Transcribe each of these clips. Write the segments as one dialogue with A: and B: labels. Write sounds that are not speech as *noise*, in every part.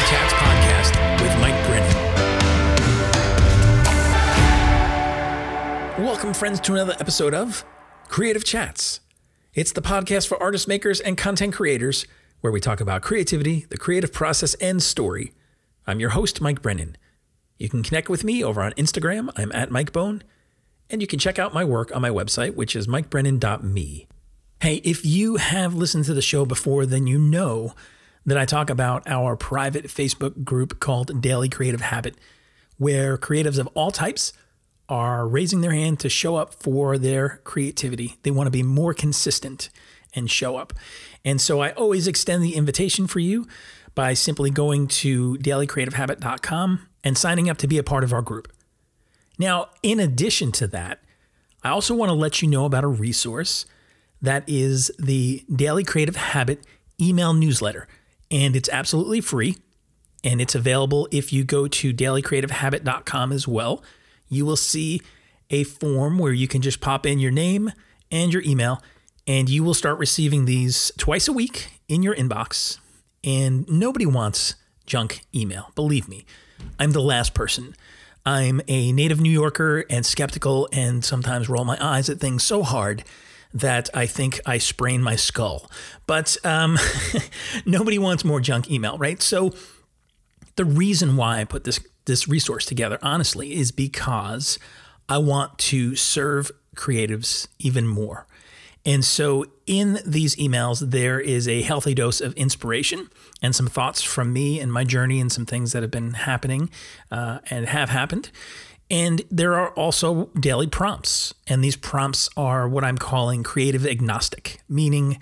A: Podcast with Mike Brennan. Welcome, friends, to another episode of Creative Chats. It's the podcast for artist makers and content creators where we talk about creativity, the creative process, and story. I'm your host, Mike Brennan. You can connect with me over on Instagram. I'm at Mike Bone. And you can check out my work on my website, which is mikebrennan.me. Hey, if you have listened to the show before, then you know that I talk about our private Facebook group called Daily Creative Habit, where creatives of all types are raising their hand to show up for their creativity. They want to be more consistent and show up. And so I always extend the invitation for you by simply going to dailycreativehabit.com and signing up to be a part of our group. Now, in addition to that, I also want to let you know about a resource that is the Daily Creative Habit email newsletter. And it's absolutely free. And it's available if you go to dailycreativehabit.com as well. You will see a form where you can just pop in your name and your email, and you will start receiving these twice a week in your inbox. And nobody wants junk email, believe me. I'm the last person. I'm a native New Yorker and skeptical and sometimes roll my eyes at things so hard that I think I sprain my skull. But um, *laughs* nobody wants more junk email, right? So the reason why I put this this resource together, honestly, is because I want to serve creatives even more. And so in these emails, there is a healthy dose of inspiration and some thoughts from me and my journey and some things that have been happening uh, and have happened. And there are also daily prompts. And these prompts are what I'm calling creative agnostic, meaning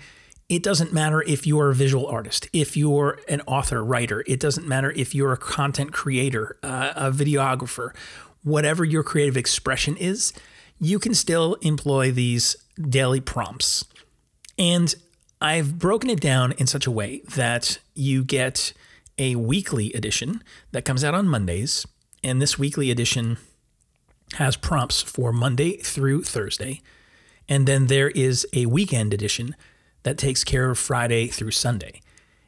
A: it doesn't matter if you're a visual artist, if you're an author, writer, it doesn't matter if you're a content creator, uh, a videographer, whatever your creative expression is, you can still employ these daily prompts. And I've broken it down in such a way that you get a weekly edition that comes out on Mondays. And this weekly edition has prompts for Monday through Thursday. And then there is a weekend edition that takes care of Friday through Sunday.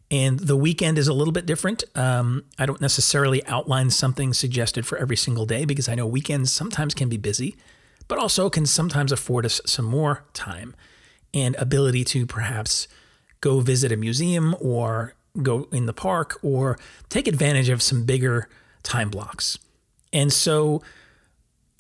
A: And the weekend is a little bit different. Um, I don't necessarily outline something suggested for every single day because I know weekends sometimes can be busy, but also can sometimes afford us some more time and ability to perhaps go visit a museum or go in the park or take advantage of some bigger time blocks. And so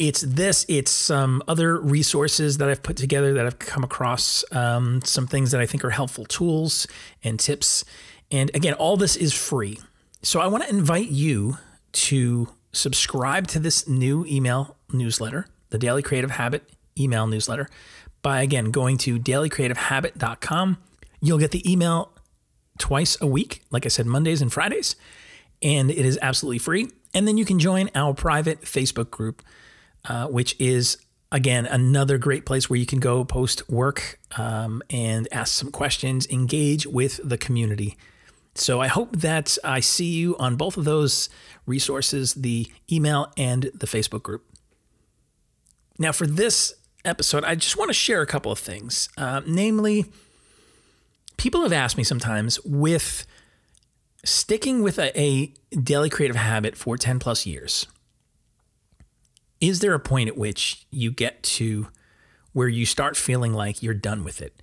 A: it's this, it's some other resources that I've put together that I've come across, um, some things that I think are helpful tools and tips. And again, all this is free. So I want to invite you to subscribe to this new email newsletter, the Daily Creative Habit email newsletter, by again going to dailycreativehabit.com. You'll get the email twice a week, like I said, Mondays and Fridays, and it is absolutely free. And then you can join our private Facebook group uh, which is again another great place where you can go post work um, and ask some questions, engage with the community. So I hope that I see you on both of those resources, the email and the Facebook group. Now, for this episode, I just want to share a couple of things. Uh, namely, people have asked me sometimes with sticking with a, a daily creative habit for 10 plus years is there a point at which you get to where you start feeling like you're done with it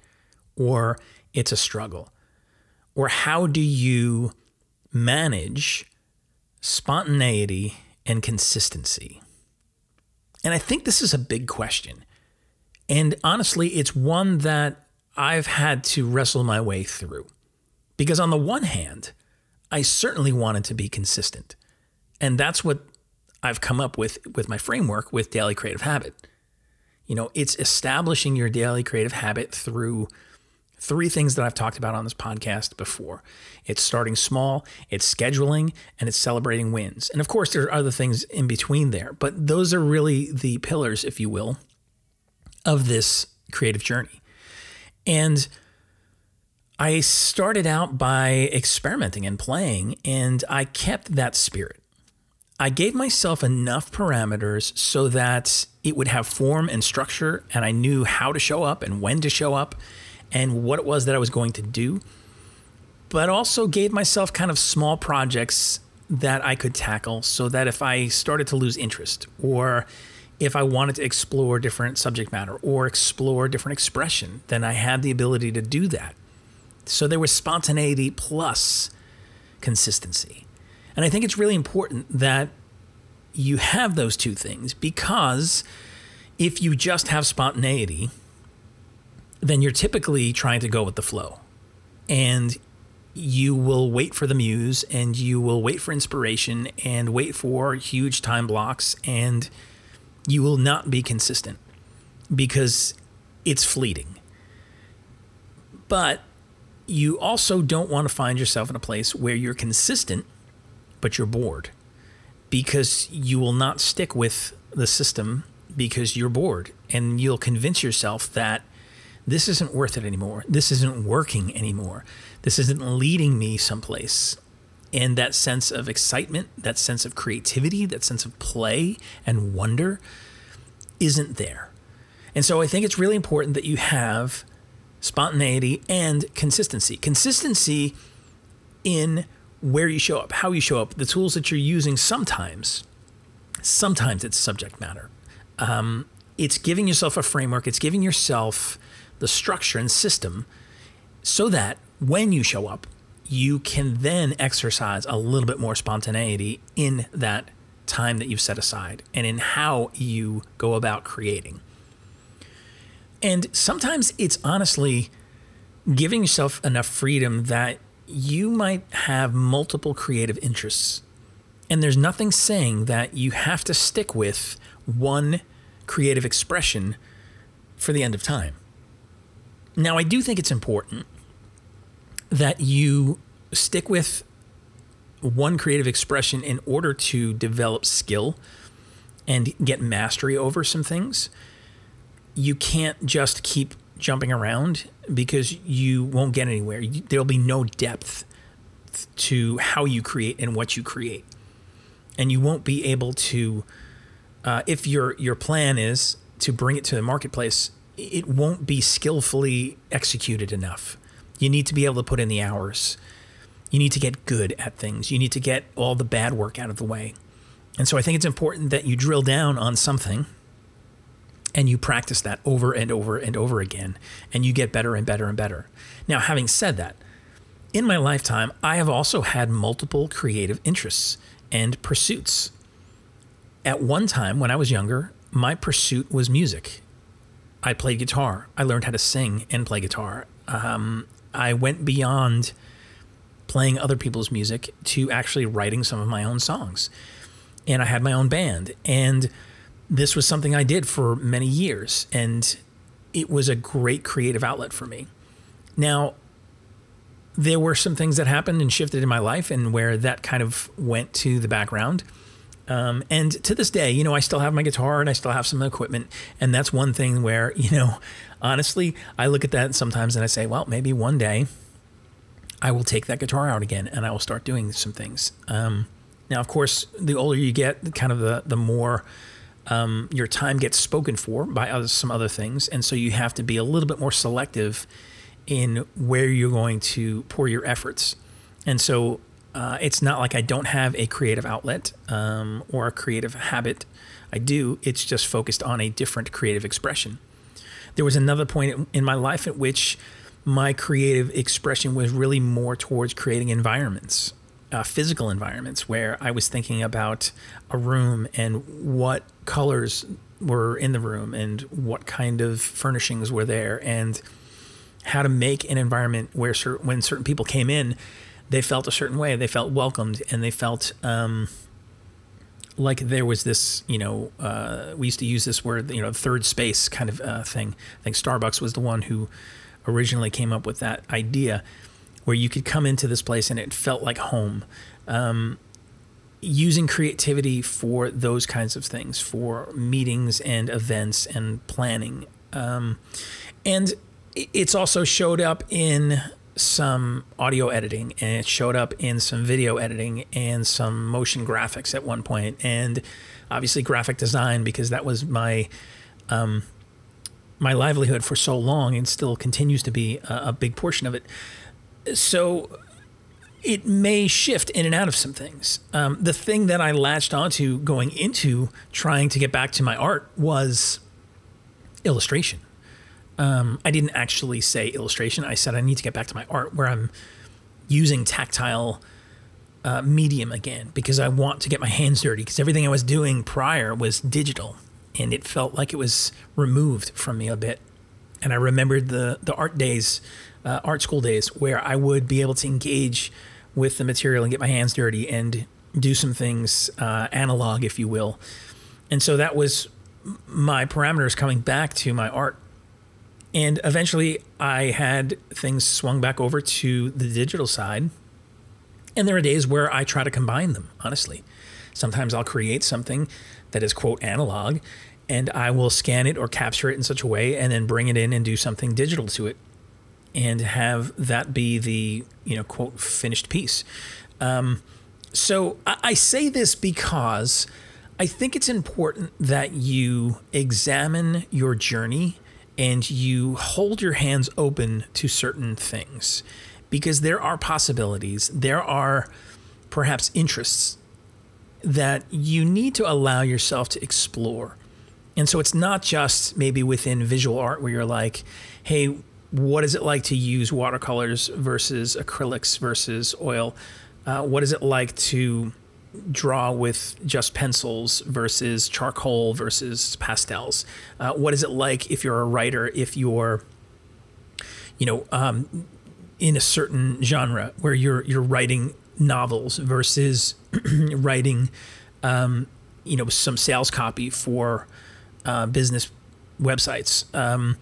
A: or it's a struggle? Or how do you manage spontaneity and consistency? And I think this is a big question. And honestly, it's one that I've had to wrestle my way through. Because on the one hand, I certainly wanted to be consistent. And that's what I've come up with with my framework with daily creative habit. You know, it's establishing your daily creative habit through three things that I've talked about on this podcast before. It's starting small, it's scheduling, and it's celebrating wins. And of course, there are other things in between there, but those are really the pillars, if you will, of this creative journey. And I started out by experimenting and playing, and I kept that spirit. I gave myself enough parameters so that it would have form and structure, and I knew how to show up and when to show up and what it was that I was going to do. but also gave myself kind of small projects that I could tackle so that if I started to lose interest or if I wanted to explore different subject matter or explore different expression, then I had the ability to do that. So there was spontaneity plus consistency. And I think it's really important that you have those two things because if you just have spontaneity, then you're typically trying to go with the flow. And you will wait for the muse and you will wait for inspiration and wait for huge time blocks and you will not be consistent because it's fleeting. But you also don't want to find yourself in a place where you're consistent, but you're bored because you will not stick with the system because you're bored and you'll convince yourself that this isn't worth it anymore. This isn't working anymore. This isn't leading me someplace. And that sense of excitement, that sense of creativity, that sense of play and wonder isn't there. And so I think it's really important that you have spontaneity and consistency. Consistency in where you show up, how you show up, the tools that you're using sometimes. Sometimes it's subject matter. Um, it's giving yourself a framework, it's giving yourself the structure and system so that when you show up, you can then exercise a little bit more spontaneity in that time that you've set aside and in how you go about creating. And sometimes it's honestly giving yourself enough freedom that you might have multiple creative interests. And there's nothing saying that you have to stick with one creative expression for the end of time. Now, I do think it's important that you stick with one creative expression in order to develop skill and get mastery over some things. You can't just keep jumping around because you won't get anywhere. There'll be no depth to how you create and what you create. And you won't be able to, uh, if your your plan is to bring it to the marketplace, it won't be skillfully executed enough. You need to be able to put in the hours. You need to get good at things. You need to get all the bad work out of the way. And so I think it's important that you drill down on something and you practice that over and over and over again and you get better and better and better. Now, having said that, in my lifetime, I have also had multiple creative interests and pursuits. At one time, when I was younger, my pursuit was music. I played guitar. I learned how to sing and play guitar. Um, I went beyond playing other people's music to actually writing some of my own songs. And I had my own band. And this was something I did for many years. And it was a great creative outlet for me. Now, there were some things that happened and shifted in my life and where that kind of went to the background. Um, and to this day, you know, I still have my guitar and I still have some equipment. And that's one thing where, *laughs* you know, honestly, I look at that sometimes and I say, well, maybe one day I will take that guitar out again and I will start doing some things. Um, now, of course, the older you get, the kind of the the more um, your time gets spoken for by other, some other things, and so you have to be a little bit more selective in where you're going to pour your efforts. And so uh, it's not like I don't have a creative outlet um, or a creative habit. I do. It's just focused on a different creative expression. There was another point in my life at which my creative expression was really more towards creating environments, uh, physical environments, where I was thinking about a room and what colors were in the room and what kind of furnishings were there and how to make an environment where cer- when certain people came in, they felt a certain way, they felt welcomed, and they felt um, like there was this, you know, uh, we used to use this word, you know, third space kind of uh, thing. I think Starbucks was the one who originally came up with that idea where you could come into this place and it felt like home. Um, using creativity for those kinds of things, for meetings and events and planning. Um, and it's also showed up in some audio editing and it showed up in some video editing and some motion graphics at one point and obviously graphic design because that was my um, my livelihood for so long and still continues to be a, a big portion of it. So it may shift in and out of some things. Um, the thing that I latched onto going into trying to get back to my art was illustration. Um, I didn't actually say illustration. I said I need to get back to my art where I'm using tactile uh, medium again because I want to get my hands dirty because everything I was doing prior was digital and it felt like it was removed from me a bit. And I remembered the the art days, uh, art school days, where I would be able to engage with the material and get my hands dirty and do some things uh, analog, if you will. And so that was my parameters coming back to my art. And eventually I had things swung back over to the digital side. And there are days where I try to combine them, honestly. Sometimes I'll create something that is, quote, analog, and I will scan it or capture it in such a way and then bring it in and do something digital to it and have that be the, you know, quote, finished piece. Um, so I, I say this because I think it's important that you examine your journey and you hold your hands open to certain things because there are possibilities, there are perhaps interests that you need to allow yourself to explore. And so it's not just maybe within visual art where you're like, hey, what is it like to use watercolors versus acrylics versus oil? Uh, what is it like to draw with just pencils versus charcoal versus pastels? Uh, what is it like if you're a writer, if you're, you know, um, in a certain genre where you're you're writing novels versus *clears throat* writing, um, you know, some sales copy for uh, business websites. Um,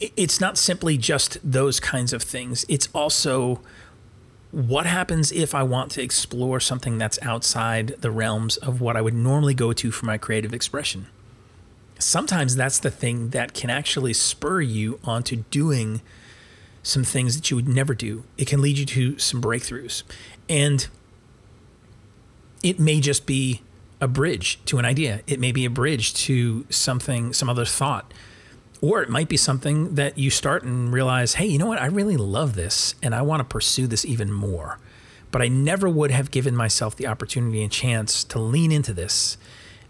A: it's not simply just those kinds of things. It's also what happens if I want to explore something that's outside the realms of what I would normally go to for my creative expression? Sometimes that's the thing that can actually spur you onto doing some things that you would never do. It can lead you to some breakthroughs. And it may just be a bridge to an idea, it may be a bridge to something, some other thought. Or it might be something that you start and realize, hey, you know what? I really love this and I want to pursue this even more. But I never would have given myself the opportunity and chance to lean into this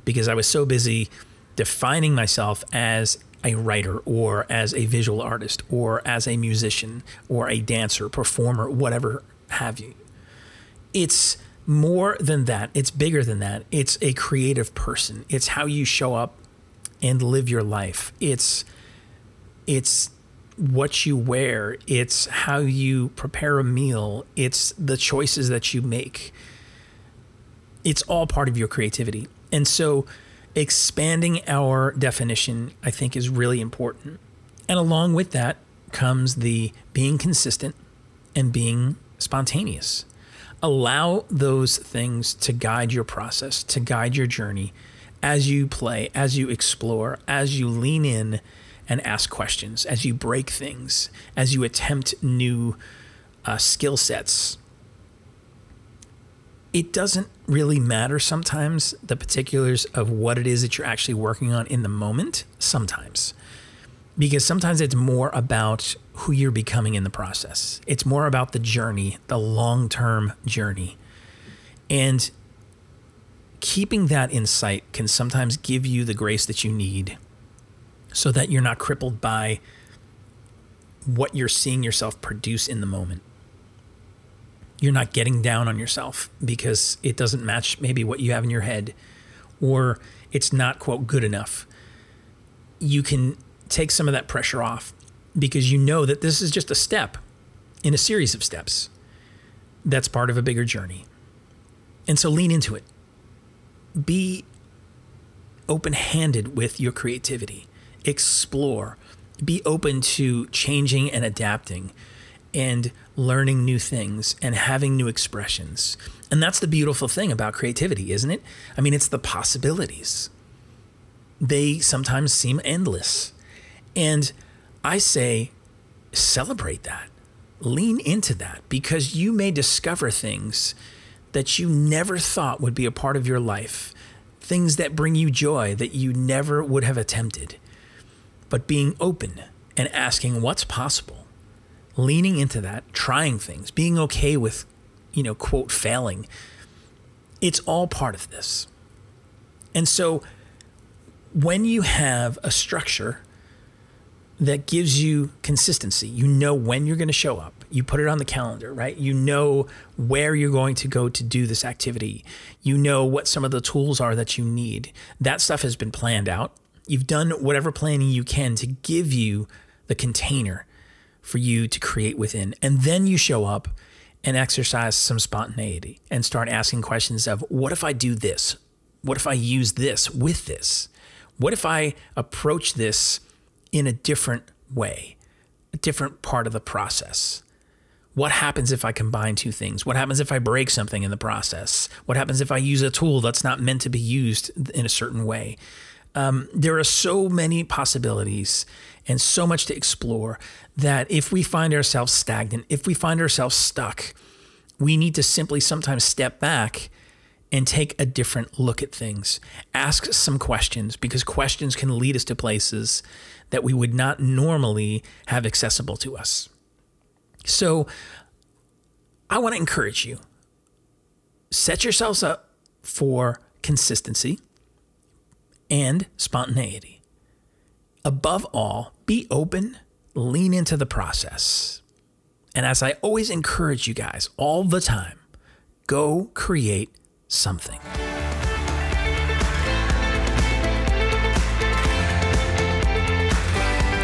A: because I was so busy defining myself as a writer or as a visual artist or as a musician or a dancer, performer, whatever have you. It's more than that. It's bigger than that. It's a creative person. It's how you show up and live your life. It's it's what you wear, it's how you prepare a meal, it's the choices that you make. It's all part of your creativity. And so expanding our definition, I think, is really important. And along with that comes the being consistent and being spontaneous. Allow those things to guide your process, to guide your journey as you play, as you explore, as you lean in and ask questions, as you break things, as you attempt new uh, skill sets. It doesn't really matter sometimes the particulars of what it is that you're actually working on in the moment, sometimes. Because sometimes it's more about who you're becoming in the process. It's more about the journey, the long term journey. And keeping that in sight can sometimes give you the grace that you need so that you're not crippled by what you're seeing yourself produce in the moment. You're not getting down on yourself because it doesn't match maybe what you have in your head or it's not, quote, good enough. You can take some of that pressure off because you know that this is just a step in a series of steps that's part of a bigger journey. And so lean into it. Be open handed with your creativity explore, be open to changing and adapting and learning new things and having new expressions. And that's the beautiful thing about creativity, isn't it? I mean, it's the possibilities. They sometimes seem endless. And I say, celebrate that, lean into that, because you may discover things that you never thought would be a part of your life, things that bring you joy that you never would have attempted but being open and asking what's possible, leaning into that, trying things, being okay with you know, quote, failing. It's all part of this. And so when you have a structure that gives you consistency, you know when you're going to show up, you put it on the calendar, right? You know where you're going to go to do this activity. You know what some of the tools are that you need. That stuff has been planned out. You've done whatever planning you can to give you the container for you to create within. And then you show up and exercise some spontaneity and start asking questions of what if I do this? What if I use this with this? What if I approach this in a different way, a different part of the process? What happens if I combine two things? What happens if I break something in the process? What happens if I use a tool that's not meant to be used in a certain way? Um, there are so many possibilities and so much to explore that if we find ourselves stagnant, if we find ourselves stuck, we need to simply sometimes step back and take a different look at things. Ask some questions because questions can lead us to places that we would not normally have accessible to us. So I want to encourage you set yourselves up for consistency and spontaneity. Above all, be open, lean into the process. And as I always encourage you guys all the time, go create something.